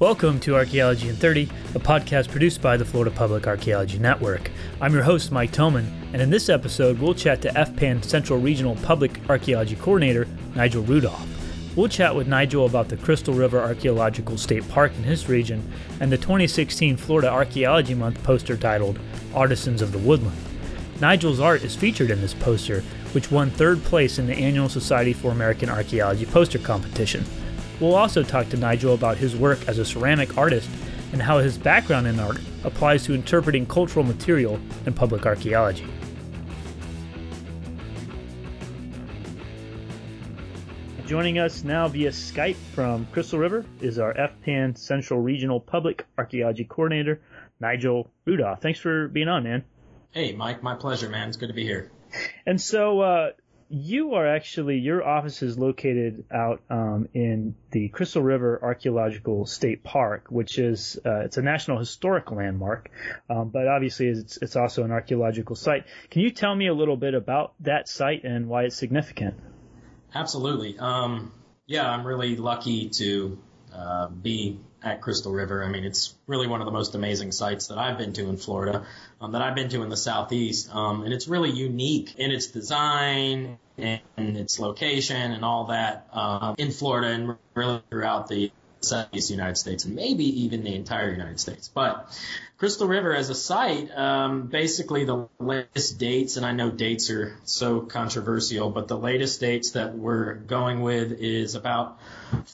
Welcome to Archaeology in 30, a podcast produced by the Florida Public Archaeology Network. I'm your host, Mike Thomin, and in this episode, we'll chat to FPAN Central Regional Public Archaeology Coordinator, Nigel Rudolph. We'll chat with Nigel about the Crystal River Archaeological State Park in his region and the 2016 Florida Archaeology Month poster titled Artisans of the Woodland. Nigel's art is featured in this poster, which won third place in the annual Society for American Archaeology poster competition. We'll also talk to Nigel about his work as a ceramic artist and how his background in art applies to interpreting cultural material in public archaeology. Joining us now via Skype from Crystal River is our FPAN Central Regional Public Archaeology Coordinator, Nigel Rudolph. Thanks for being on, man. Hey, Mike, my pleasure, man. It's good to be here. And so, uh, you are actually your office is located out um, in the Crystal River Archaeological State Park, which is uh, it's a national historic landmark, um, but obviously it's it's also an archaeological site. Can you tell me a little bit about that site and why it's significant? Absolutely. Um, yeah, I'm really lucky to uh, be at Crystal River. I mean, it's really one of the most amazing sites that I've been to in Florida, um, that I've been to in the southeast, um, and it's really unique in its design and its location and all that um, in Florida and really throughout the southeast United States and maybe even the entire United States. But Crystal River as a site, um, basically the latest dates, and I know dates are so controversial, but the latest dates that we're going with is about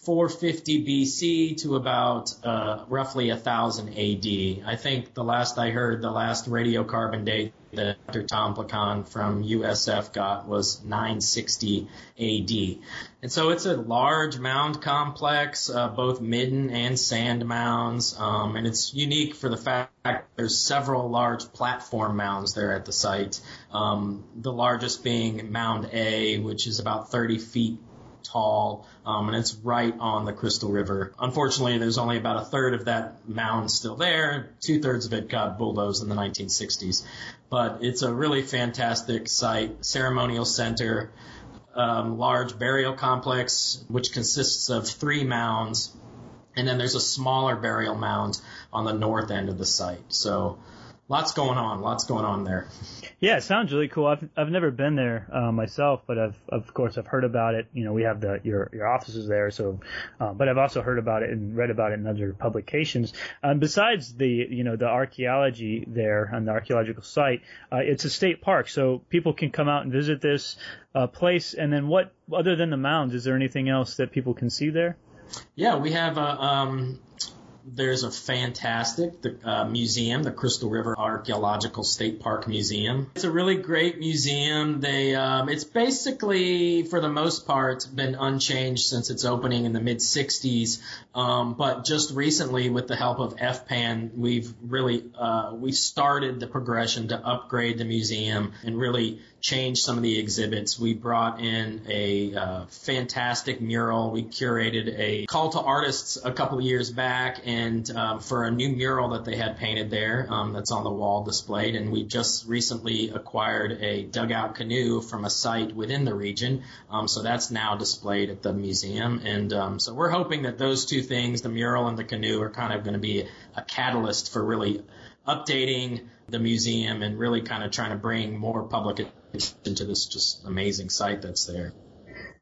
450 BC to about uh, roughly 1000 AD. I think the last I heard, the last radiocarbon date that Dr. Tom Pluckhahn from USF got was 960 AD. And so it's a large mound complex, uh, both midden and sand mounds, um, and it's unique for the fact there's several large platform mounds there at the site. Um, the largest being Mound A, which is about 30 feet tall, um, and it's right on the Crystal River. Unfortunately, there's only about a third of that mound still there. Two thirds of it got bulldozed in the 1960s. But it's a really fantastic site, ceremonial center, um, large burial complex, which consists of three mounds. And then there's a smaller burial mound on the north end of the site. So lots going on, lots going on there. Yeah, it sounds really cool. I've I've never been there uh, myself, but I've of course I've heard about it. You know, we have the your your offices there, so uh, but I've also heard about it and read about it in other publications. Um, besides the you know the archaeology there on the archaeological site, uh, it's a state park, so people can come out and visit this uh, place. And then what other than the mounds, is there anything else that people can see there? Yeah, we have a um, there's a fantastic the, uh, museum, the Crystal River Archaeological State Park Museum. It's a really great museum. They, um, it's basically, for the most part, been unchanged since its opening in the mid 60s. Um, but just recently, with the help of FPAN, we've really uh, we started the progression to upgrade the museum and really change some of the exhibits. We brought in a uh, fantastic mural. We curated a call to artists a couple of years back, and um, for a new mural that they had painted there um, that's on the wall displayed. And we just recently acquired a dugout canoe from a site within the region, um, so that's now displayed at the museum. And um, so we're hoping that those two things, the mural and the canoe, are kind of going to be a catalyst for really updating the museum and really kind of trying to bring more public attention to this just amazing site that's there.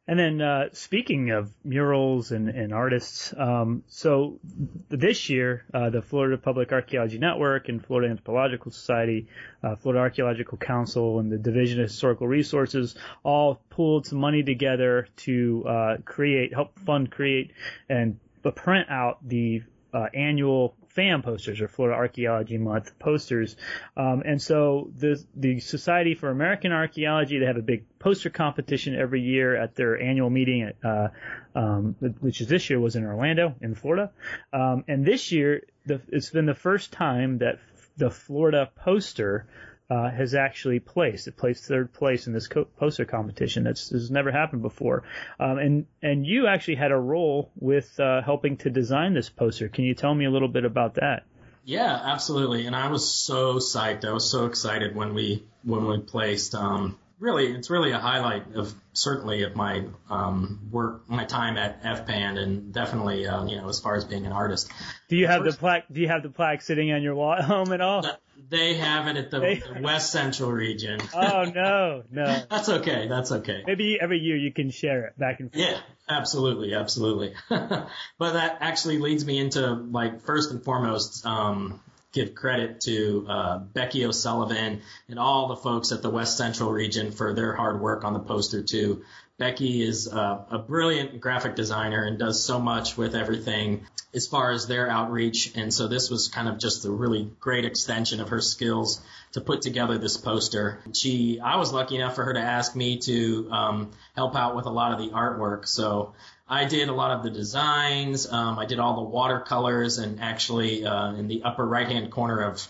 And then uh, speaking of murals and, and artists, um, so this year uh, the Florida Public Archaeology Network and Florida Anthropological Society, uh, Florida Archaeological Council, and the Division of Historical Resources all pulled some money together to uh, create, help fund, create, and print out the uh, annual FAM posters or Florida Archaeology Month posters. Um, and so the the Society for American Archaeology they have a big poster competition every year at their annual meeting at uh, um, which is this year was in Orlando in Florida. Um, and this year the, it's been the first time that the Florida poster uh, has actually placed. It placed third place in this co- poster competition. That's has never happened before. Um, and and you actually had a role with uh, helping to design this poster. Can you tell me a little bit about that? Yeah, absolutely. And I was so psyched. I was so excited when we when we placed. Um, really, it's really a highlight of certainly of my um, work, my time at FPAN, and definitely, uh, you know, as far as being an artist. Do you have the plaque? Do you have the plaque sitting on your wall at home at all? They have it at the, They- the West Central region. Oh no, no. That's okay. That's okay. Maybe every year you can share it back and forth. Yeah, absolutely, absolutely. but that actually leads me into like first and foremost, um, give credit to uh, Becky O'Sullivan and all the folks at the West Central region for their hard work on the poster too. Becky is uh, a brilliant graphic designer and does so much with everything as far as their outreach. And so this was kind of just a really great extension of her skills to put together this poster. She, I was lucky enough for her to ask me to um, help out with a lot of the artwork. So I did a lot of the designs. Um, I did all the watercolors, and actually, uh, in the upper right-hand corner of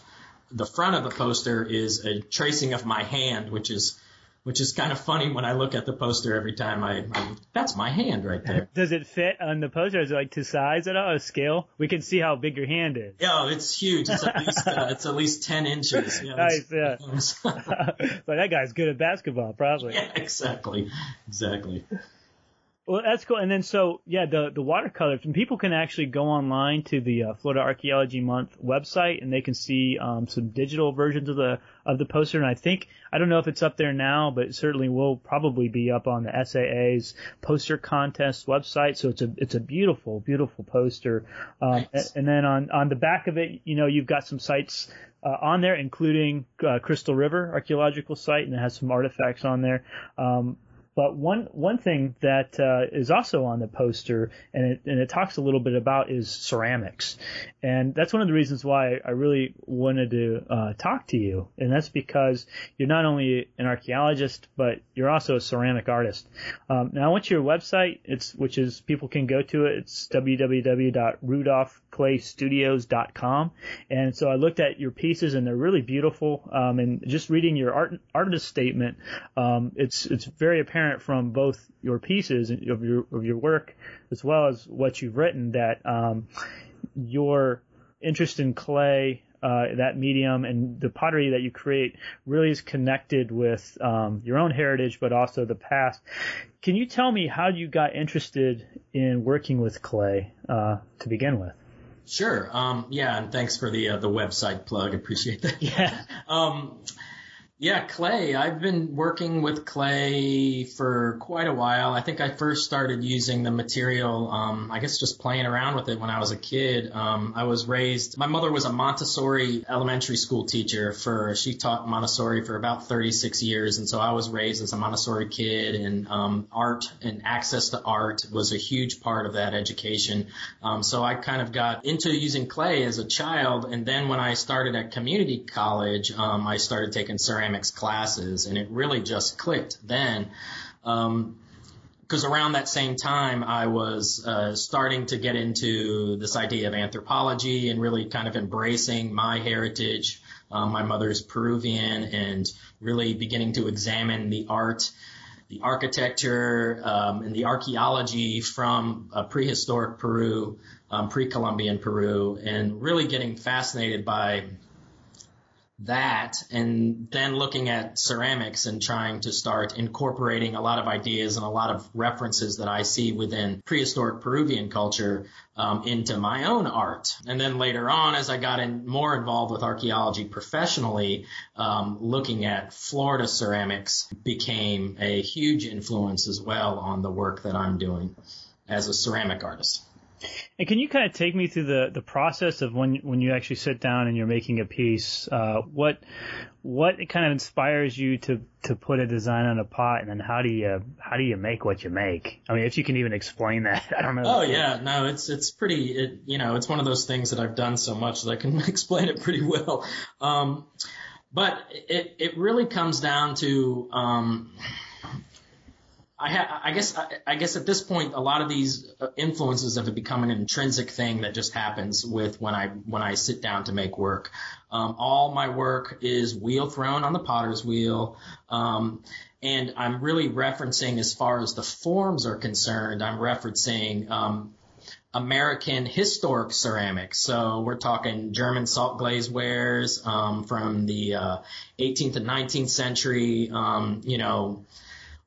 the front of the poster is a tracing of my hand, which is which is kind of funny when I look at the poster every time I, I that's my hand right there. Does it fit on the poster? Is it like to size at all? A scale? We can see how big your hand is. Yeah, it's huge. It's at least uh, it's at least ten inches. Yeah, Nice, it's- but that guy's good at basketball, probably. yeah, exactly, exactly. Well, that's cool. And then so yeah, the the watercolors. And people can actually go online to the uh, Florida Archaeology Month website, and they can see um, some digital versions of the of the poster. And I think I don't know if it's up there now, but it certainly will probably be up on the SAA's poster contest website. So it's a it's a beautiful beautiful poster. Um, Nice. and, and then on on the back of it, you know, you've got some sites. Uh, on there, including uh, Crystal River Archaeological Site, and it has some artifacts on there. Um, but one one thing that uh, is also on the poster, and it and it talks a little bit about is ceramics, and that's one of the reasons why I really wanted to uh, talk to you, and that's because you're not only an archaeologist, but you're also a ceramic artist. Um, now I went to your website, it's which is people can go to it. It's www.rudolphclaystudios.com, and so I looked at your pieces, and they're really beautiful. Um, and just reading your art artist statement, um, it's it's very apparent from both your pieces of your of your work as well as what you've written that um, your interest in clay, uh, that medium, and the pottery that you create really is connected with um, your own heritage, but also the past. Can you tell me how you got interested in working with clay uh, to begin with? Sure. Um, yeah, and thanks for the uh, the website plug. Appreciate that. Yeah. Um, yeah, clay. I've been working with clay for quite a while. I think I first started using the material, um, I guess just playing around with it when I was a kid. Um, I was raised, my mother was a Montessori elementary school teacher for, she taught Montessori for about 36 years. And so I was raised as a Montessori kid and, um, art and access to art was a huge part of that education. Um, so I kind of got into using clay as a child. And then when I started at community college, um, I started taking ceramics classes and it really just clicked then. Um, because around that same time I was uh, starting to get into this idea of anthropology and really kind of embracing my heritage. Um, my mother's Peruvian and really beginning to examine the art, the architecture, um, and the archaeology from prehistoric Peru, um, pre-Columbian Peru, and really getting fascinated by that and then looking at ceramics and trying to start incorporating a lot of ideas and a lot of references that I see within prehistoric Peruvian culture um, into my own art. And then later on, as I got in more involved with archaeology professionally, um, looking at Florida ceramics became a huge influence as well on the work that I'm doing as a ceramic artist. And can you kind of take me through the, the process of when when you actually sit down and you're making a piece? Uh, what what kind of inspires you to, to put a design on a pot, and then how do you how do you make what you make? I mean, if you can even explain that, I don't know. Oh yeah, no, it's it's pretty. It, you know, it's one of those things that I've done so much that I can explain it pretty well. Um, but it it really comes down to. Um, I, ha- I guess I, I guess at this point, a lot of these uh, influences have become an intrinsic thing that just happens with when I when I sit down to make work. Um, all my work is wheel thrown on the potter's wheel, um, and I'm really referencing as far as the forms are concerned. I'm referencing um, American historic ceramics. So we're talking German salt glaze wares um, from the uh, 18th and 19th century. Um, you know,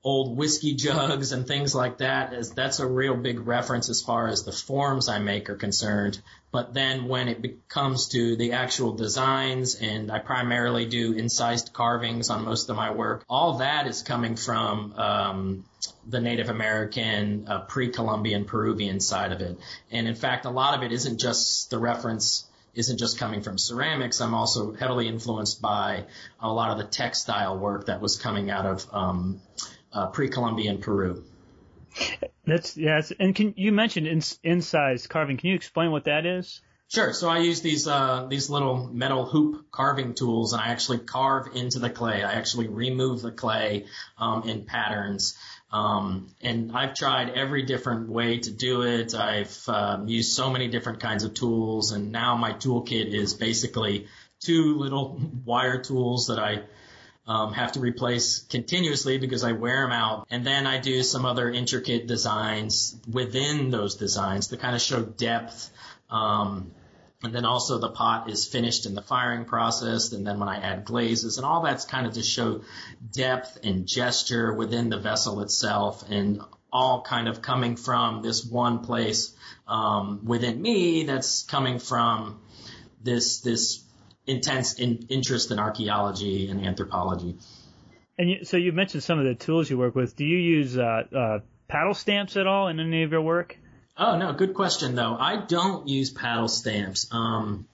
old whiskey jugs and things like that is that's a real big reference as far as the forms I make are concerned. But then when it comes to the actual designs, and I primarily do incised carvings on most of my work, all that is coming from um, the Native American, uh, pre-Columbian, Peruvian side of it. And in fact, a lot of it isn't just the reference isn't just coming from ceramics. I'm also heavily influenced by a lot of the textile work that was coming out of um, uh, pre-Columbian Peru. That's yes. And can you mentioned in, incised carving? Can you explain what that is? Sure. So I use these uh, these little metal hoop carving tools, and I actually carve into the clay. I actually remove the clay um, in patterns. Um, and I've tried every different way to do it. I've um, used so many different kinds of tools, and now my toolkit is basically two little wire tools that I um, have to replace continuously because I wear them out. And then I do some other intricate designs within those designs to kind of show depth. Um, and then also the pot is finished in the firing process. And then when I add glazes and all that's kind of to show depth and gesture within the vessel itself and all kind of coming from this one place um, within me that's coming from this this intense in, interest in archaeology and anthropology. And you, so you mentioned some of the tools you work with. Do you use uh, uh, paddle stamps at all in any of your work? Oh no, good question though. I don't use paddle stamps. Um,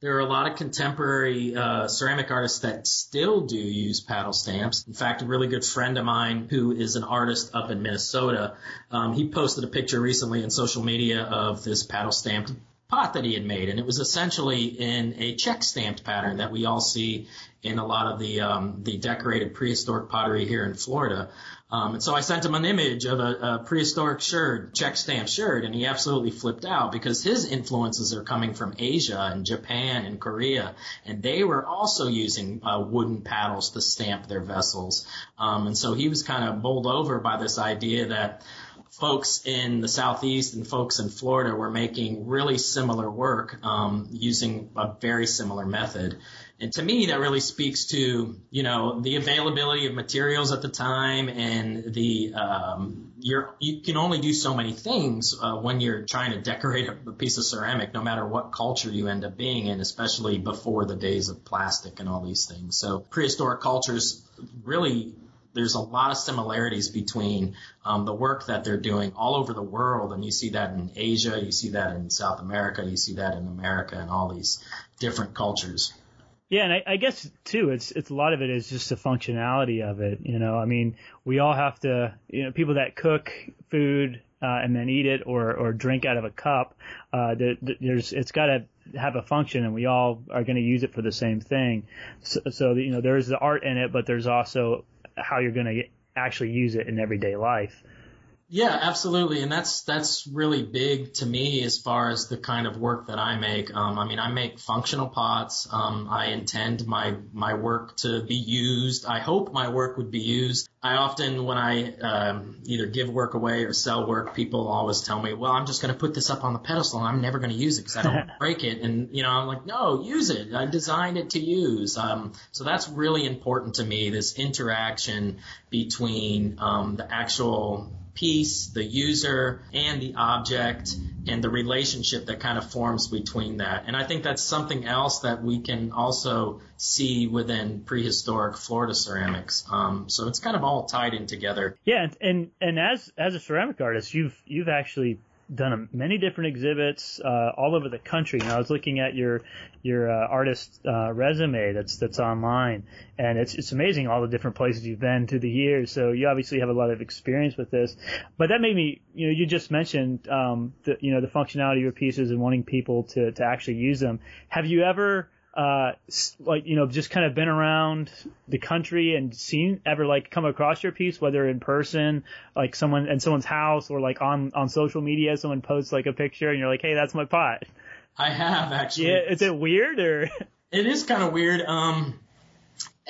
there are a lot of contemporary uh, ceramic artists that still do use paddle stamps. In fact, a really good friend of mine who is an artist up in Minnesota, um, he posted a picture recently in social media of this paddle stamped pot that he had made, and it was essentially in a check stamped pattern that we all see in a lot of the um, the decorated prehistoric pottery here in Florida. Um, and so I sent him an image of a, a prehistoric shirt, check stamped shirt, and he absolutely flipped out because his influences are coming from Asia and Japan and Korea, and they were also using uh, wooden paddles to stamp their vessels. Um, and so he was kind of bowled over by this idea that folks in the southeast and folks in Florida were making really similar work um, using a very similar method. And to me, that really speaks to you know the availability of materials at the time and the um, you're you can only do so many things uh, when you're trying to decorate a, a piece of ceramic, no matter what culture you end up being in, especially before the days of plastic and all these things. So prehistoric cultures really there's a lot of similarities between um, the work that they're doing all over the world, and you see that in Asia, you see that in South America, you see that in America, and all these different cultures. Yeah, and I, I guess too, it's it's a lot of it is just the functionality of it. You know, I mean, we all have to, you know, people that cook food uh, and then eat it or or drink out of a cup. Uh, there, there's it's got to have a function, and we all are going to use it for the same thing. So, so you know, there's the art in it, but there's also how you're going to actually use it in everyday life. Yeah, absolutely, and that's that's really big to me as far as the kind of work that I make. Um, I mean, I make functional pots. Um, I intend my my work to be used. I hope my work would be used. I often, when I um, either give work away or sell work, people always tell me, "Well, I'm just going to put this up on the pedestal, and I'm never going to use it because I don't break it." And you know, I'm like, "No, use it. I designed it to use." Um, so that's really important to me. This interaction between um, the actual piece, the user, and the object, and the relationship that kind of forms between that. And I think that's something else that we can also see within prehistoric Florida ceramics. Um, so it's kind of all tied in together. Yeah, and and as as a ceramic artist, you've you've actually done many different exhibits uh, all over the country. And I was looking at your your uh, artist uh, resume that's that's online, and it's it's amazing all the different places you've been through the years. So you obviously have a lot of experience with this. But that made me, you know, you just mentioned um, the you know the functionality of your pieces and wanting people to to actually use them. Have you ever uh, like you know just kind of been around the country and seen ever like come across your piece whether in person like someone in someone's house or like on on social media someone posts like a picture and you're like hey that's my pot. I have actually. Yeah is it weird or? It is kind of weird um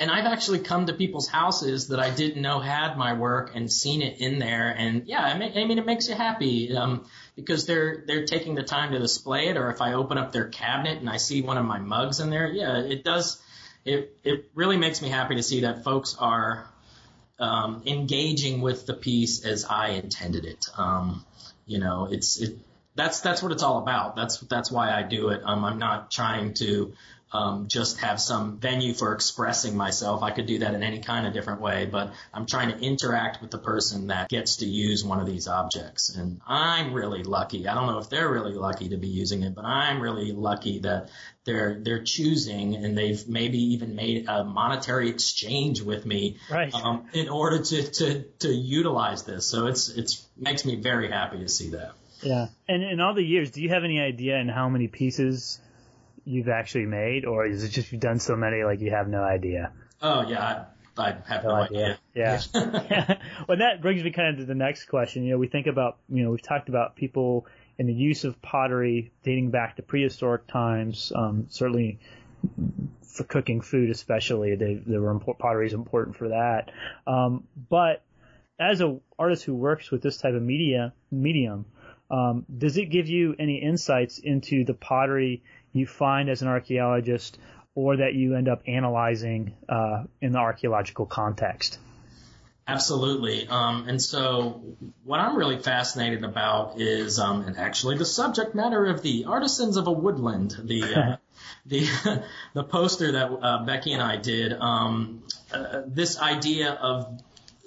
and I've actually come to people's houses that I didn't know had my work and seen it in there. And yeah, I mean, I mean it makes you happy. Um, because they're they're taking the time to display it. Or if I open up their cabinet and I see one of my mugs in there, yeah, it does. It it really makes me happy to see that folks are um, engaging with the piece as I intended it. Um, you know, it's it. That's that's what it's all about. That's that's why I do it. Um, I'm not trying to um, just have some venue for expressing myself. I could do that in any kind of different way, but I'm trying to interact with the person that gets to use one of these objects. And I'm really lucky. I don't know if they're really lucky to be using it, but I'm really lucky that they're they're choosing and they've maybe even made a monetary exchange with me right. um, in order to, to to utilize this. So it's it's makes me very happy to see that. Yeah. And in all the years, do you have any idea in how many pieces you've actually made, or is it just you've done so many like you have no idea? Oh yeah, I, I have no, no idea. idea. Yeah. well, that brings me kind of to the next question. You know, we think about you know we've talked about people and the use of pottery dating back to prehistoric times. Um, certainly for cooking food, especially, they, they were import, pottery is important for that. Um, but as an artist who works with this type of media medium, um, does it give you any insights into the pottery you find as an archaeologist or that you end up analyzing uh, in the archaeological context. Absolutely. Um, and so, what I'm really fascinated about is, um, and actually the subject matter of the Artisans of a Woodland, the uh, the the poster that uh, Becky and I did. Um, uh, this idea of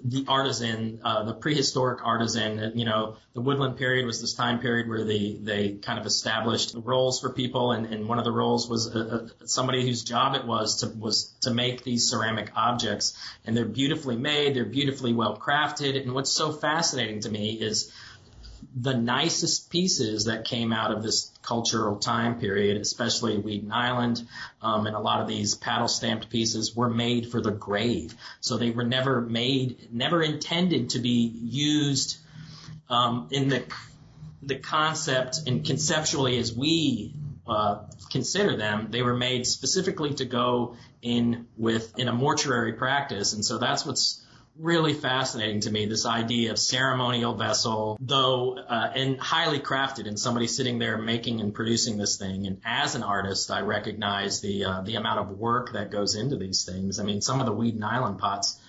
the artisan, uh, the prehistoric artisan, you know, the woodland period was this time period where they, they kind of established roles for people. And, and one of the roles was a, uh, a, uh, somebody whose job it was to, was to make these ceramic objects. And they're beautifully made. They're beautifully well crafted. And what's so fascinating to me is the nicest pieces that came out of this cultural time period, especially Weeden Island, um, and a lot of these paddle stamped pieces were made for the grave. So they were never made, never intended to be used um, in the the concept and conceptually as we uh, consider them. They were made specifically to go in with in a mortuary practice, and so that's what's really fascinating to me, this idea of ceremonial vessel, though, uh, and highly crafted and somebody sitting there making and producing this thing. And as an artist, I recognize the, uh, the amount of work that goes into these things. I mean, some of the Weeden Island pots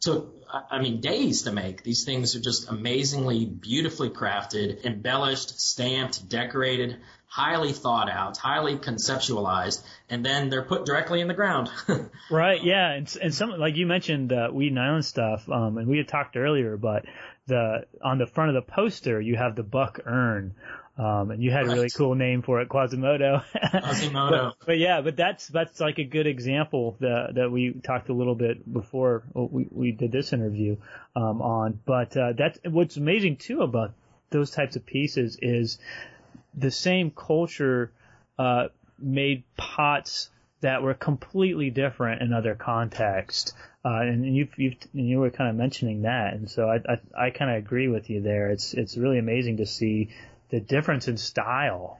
took, I mean, days to make. These things are just amazingly beautifully crafted, embellished, stamped, decorated highly thought out, highly conceptualized, and then they're put directly in the ground. right. Yeah. And, and some, like you mentioned, uh, Weeden Island stuff, um, and we had talked earlier, but the, on the front of the poster, you have the buck urn. Um, and you had right. a really cool name for it, Quasimodo. Quasimodo. but, but, yeah, but that's that's like a good example that that we talked a little bit before we we did this interview um, on. But uh, that's what's amazing too about those types of pieces is the same culture uh, made pots that were completely different in other contexts. Uh, and you've, you've, and you were kind of mentioning that, and so I, I, I kind of agree with you there. It's, it's really amazing to see the difference in style,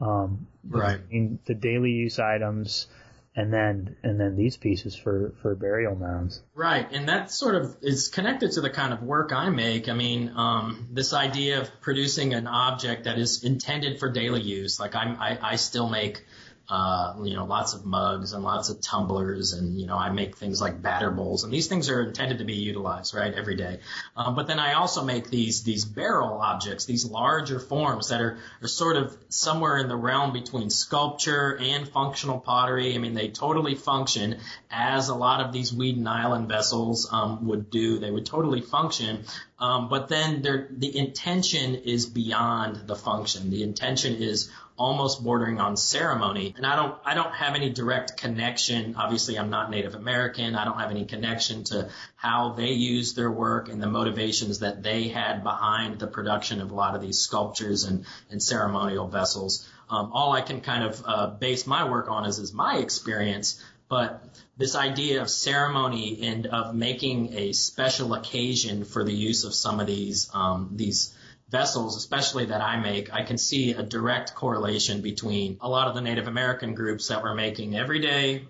um, right. in the daily use items, and then and then these pieces for for burial mounds. Right, and that sort of is connected to the kind of work I make. I mean, um, this idea of producing an object that is intended for daily use. Like I'm, I, I still make uh, you know, lots of mugs and lots of tumblers, and you know, I make things like batter bowls, and these things are intended to be utilized, right, every day. Um, but then I also make these these barrel objects, these larger forms that are are sort of somewhere in the realm between sculpture and functional pottery. I mean, they totally function as a lot of these Weeden Island vessels um, would do. They would totally function, um, but then the intention is beyond the function. The intention is almost bordering on ceremony. And I don't, I don't have any direct connection. Obviously, I'm not Native American. I don't have any connection to how they use their work and the motivations that they had behind the production of a lot of these sculptures and, and ceremonial vessels. Um, all I can kind of uh, base my work on is, is my experience. But this idea of ceremony and of making a special occasion for the use of some of these um, these vessels, especially that I make, I can see a direct correlation between a lot of the Native American groups that were making everyday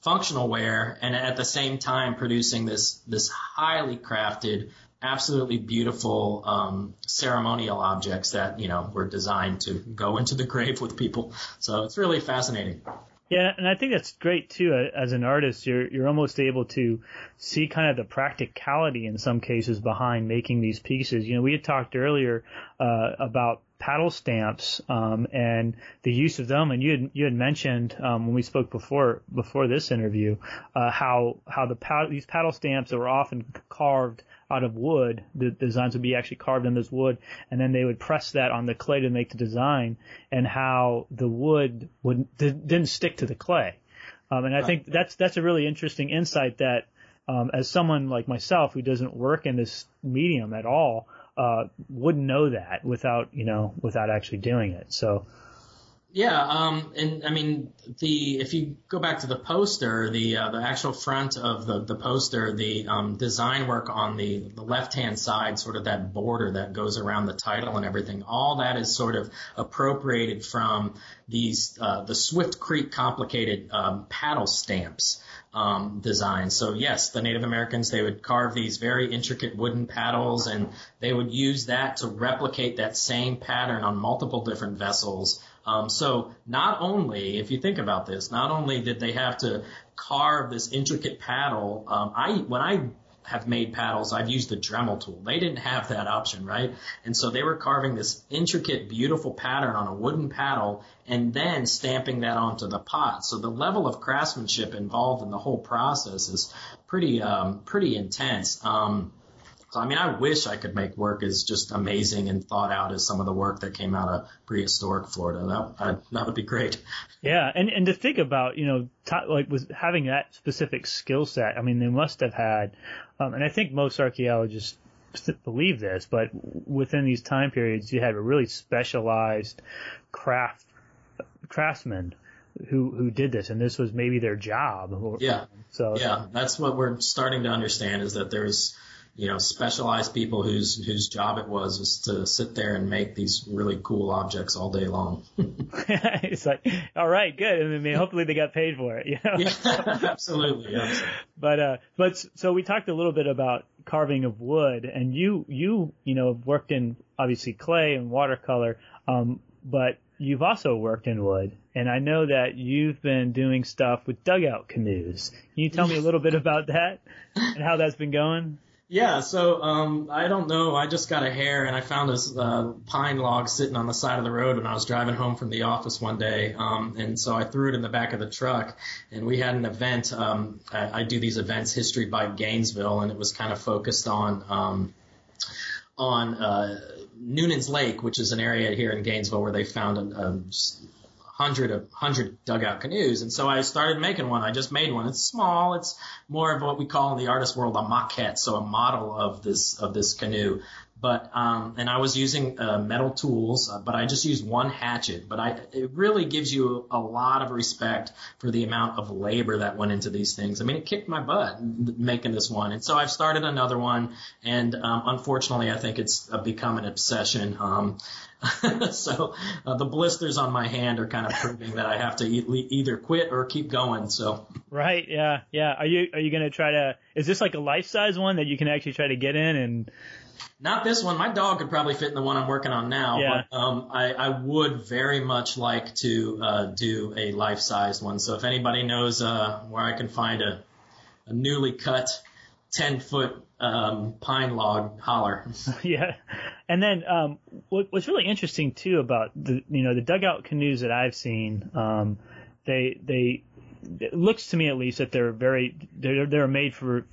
functional ware and at the same time producing this this highly crafted absolutely beautiful um, ceremonial objects that you know were designed to go into the grave with people. So it's really fascinating yeah, and I think that's great too. As an artist, you're you're almost able to see kind of the practicality in some cases behind making these pieces. You know, we had talked earlier uh, about paddle stamps um, and the use of them. And you had you had mentioned um, when we spoke before before this interview uh, how how the pad- these paddle stamps were often carved out of wood. The designs would be actually carved in this wood, and then they would press that on the clay to make the design, and how the wood would didn't stick to the clay. Um, and I think that's that's a really interesting insight that. Um, as someone like myself who doesn't work in this medium at all, uh, wouldn't know that without you know without actually doing it. So. Yeah, um, and I mean the if you go back to the poster, the uh, the actual front of the the poster, the um, design work on the the left hand side, sort of that border that goes around the title and everything, all that is sort of appropriated from these uh, the Swift Creek complicated um, paddle stamps um, design. So yes, the Native Americans they would carve these very intricate wooden paddles, and they would use that to replicate that same pattern on multiple different vessels. Um, so not only, if you think about this, not only did they have to carve this intricate paddle, um, I when I have made paddles, I've used the Dremel tool. They didn't have that option, right? And so they were carving this intricate, beautiful pattern on a wooden paddle and then stamping that onto the pot. So the level of craftsmanship involved in the whole process is pretty, um, pretty intense. Um, so I mean, I wish I could make work as just amazing and thought out as some of the work that came out of prehistoric Florida. That that would be great. Yeah, and and to think about, you know, t- like with having that specific skill set, I mean, they must have had, um, and I think most archaeologists believe this, but within these time periods, you had a really specialized craft craftsmen who who did this, and this was maybe their job. Yeah. So yeah, that's what we're starting to understand is that there's you know, specialized people whose whose job it was was to sit there and make these really cool objects all day long. it's like, all right, good. I mean, hopefully they got paid for it. You know? Yeah, absolutely. absolutely. But uh, but so we talked a little bit about carving of wood, and you you you know worked in obviously clay and watercolor, um, but you've also worked in wood, and I know that you've been doing stuff with dugout canoes. Can you tell me a little bit about that and how that's been going? Yeah, so um, I don't know. I just got a hair, and I found this uh, pine log sitting on the side of the road when I was driving home from the office one day, um, and so I threw it in the back of the truck. And we had an event. Um, I, I do these events, History by Gainesville, and it was kind of focused on um, on uh, Newnan's Lake, which is an area here in Gainesville where they found a, a hundred of hundred dugout canoes. And so I started making one. I just made one. It's small. It's more of what we call in the artist world a maquette, so a model of this of this canoe. But um, and I was using uh, metal tools, uh, but I just used one hatchet. But I it really gives you a lot of respect for the amount of labor that went into these things. I mean, it kicked my butt making this one, and so I've started another one. And um, unfortunately, I think it's uh, become an obsession. Um, so uh, the blisters on my hand are kind of proving that I have to e- either quit or keep going. So right, yeah, yeah. Are you are you going to try to? Is this like a life size one that you can actually try to get in and? Not this one. My dog could probably fit in the one I'm working on now. Yeah. But um, I, I would very much like to uh, do a life sized one. So if anybody knows uh, where I can find a, a newly cut 10 foot um, pine log holler. yeah. And then um, what, what's really interesting too about the you know the dugout canoes that I've seen, um, they they it looks to me at least that they're very they're they're made for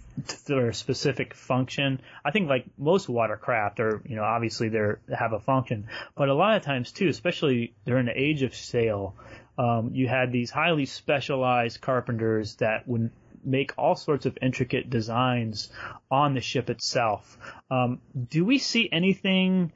a specific function. I think like most watercraft are you know obviously they have a function, but a lot of times too, especially during the age of sail, um, you had these highly specialized carpenters that would make all sorts of intricate designs on the ship itself. Um, do we see anything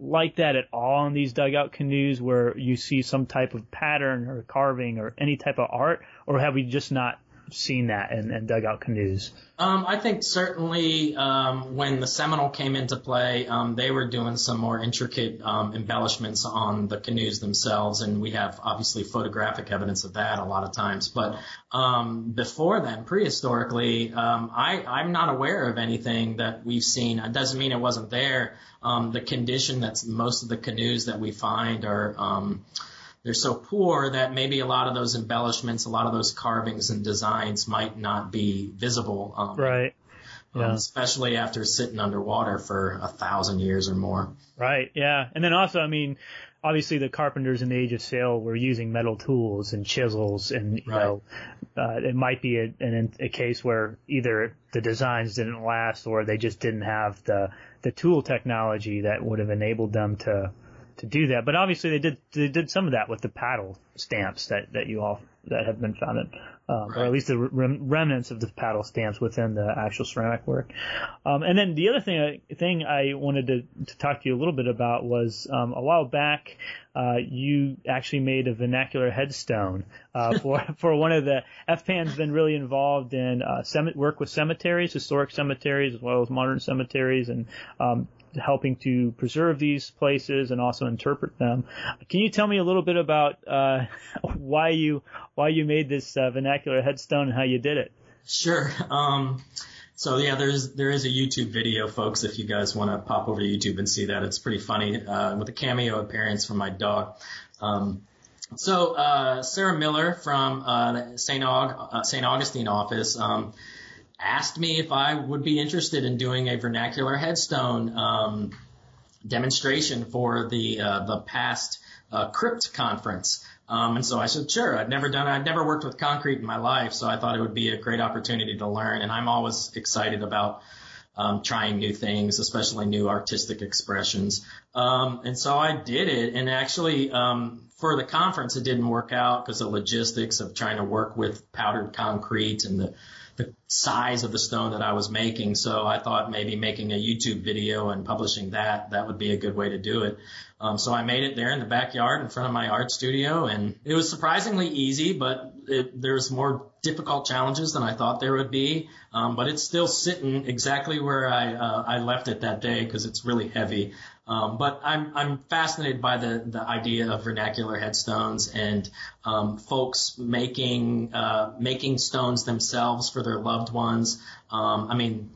like that at all in these dugout canoes where you see some type of pattern or carving or any type of art, or have we just not seen that and, and dug out canoes? Um, I think certainly um, when the Seminole came into play, um, they were doing some more intricate um, embellishments on the canoes themselves, and we have obviously photographic evidence of that a lot of times. But um, before then, prehistorically, um, I, I'm not aware of anything that we've seen. It doesn't mean it wasn't there. The condition that most of the canoes that we find are they're so poor that maybe a lot of those embellishments, a lot of those carvings and designs might not be visible. Um, Right. um, especially after sitting underwater for a thousand years or more. Right. Yeah. And then also, I mean, obviously the carpenters in the age of sail were using metal tools and chisels, and you Right. know, uh, it might be a, an, a case where either the designs didn't last or they just didn't have the the tool technology that would have enabled them to to do that. But obviously they did they did some of that with the paddle stamps that that you all that have been found in, um, or at least the rem- remnants of the paddle stamps within the actual ceramic work. Um, and then the other thing I, thing I wanted to, to talk to you a little bit about was um, a while back uh, you actually made a vernacular headstone uh, for for one of the FPAN's been really involved in uh, cem- work with cemeteries, historic cemeteries as well as modern cemeteries, and um, helping to preserve these places and also interpret them. Can you tell me a little bit about uh, why you why you made this uh, vernacular headstone and how you did it? Sure. Um, so yeah, there's there is a YouTube video, folks. If you guys want to pop over to YouTube and see that, it's pretty funny uh, with a cameo appearance from my dog. Um, so uh, Sarah Miller from uh, St. Aug- uh, St. Augustine office um, asked me if I would be interested in doing a vernacular headstone um, demonstration for the uh, the past uh, crypt conference. Um, and so I said, sure. I'd never done, I'd never worked with concrete in my life, so I thought it would be a great opportunity to learn. And I'm always excited about um, trying new things, especially new artistic expressions. Um, and so I did it. And actually, um, for the conference, it didn't work out because the logistics of trying to work with powdered concrete and the the size of the stone that I was making. So I thought maybe making a YouTube video and publishing that, that would be a good way to do it. Um, so I made it there in the backyard in front of my art studio and it was surprisingly easy, but it, there's more difficult challenges than I thought there would be. Um, but it's still sitting exactly where I, uh, I left it that day because it's really heavy. Um, but I'm I'm fascinated by the the idea of vernacular headstones and um, folks making uh, making stones themselves for their loved ones. Um, I mean,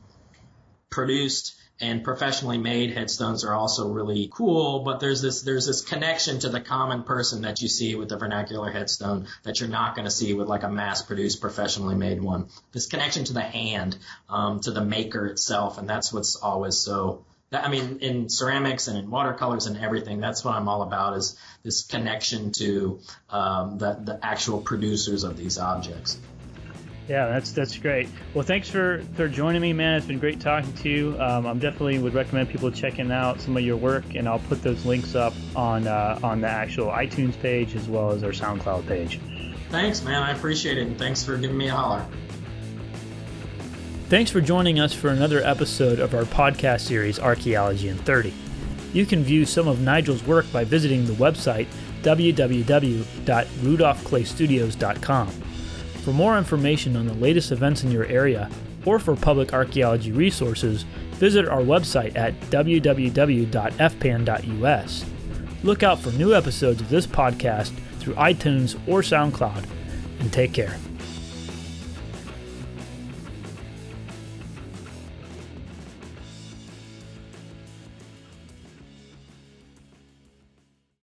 produced and professionally made headstones are also really cool, but there's this there's this connection to the common person that you see with the vernacular headstone that you're not going to see with like a mass-produced professionally made one. This connection to the hand, um, to the maker itself, and that's what's always so. That, I mean, in ceramics and in watercolors and everything, that's what I'm all about is this connection to um, the the actual producers of these objects. Yeah, that's that's great. Well, thanks for for joining me, man. It's been great talking to you. Um, I'm definitely would recommend people checking out some of your work, and I'll put those links up on uh, on the actual iTunes page as well as our SoundCloud page. Thanks, man. I appreciate it, and thanks for giving me a holler. Thanks for joining us for another episode of our podcast series, Archaeology in 30. You can view some of Nigel's work by visiting the website www.rudolphclaystudios.com. For more information on the latest events in your area or for public archaeology resources, visit our website at www.fpan.us. Look out for new episodes of this podcast through iTunes or SoundCloud, and take care.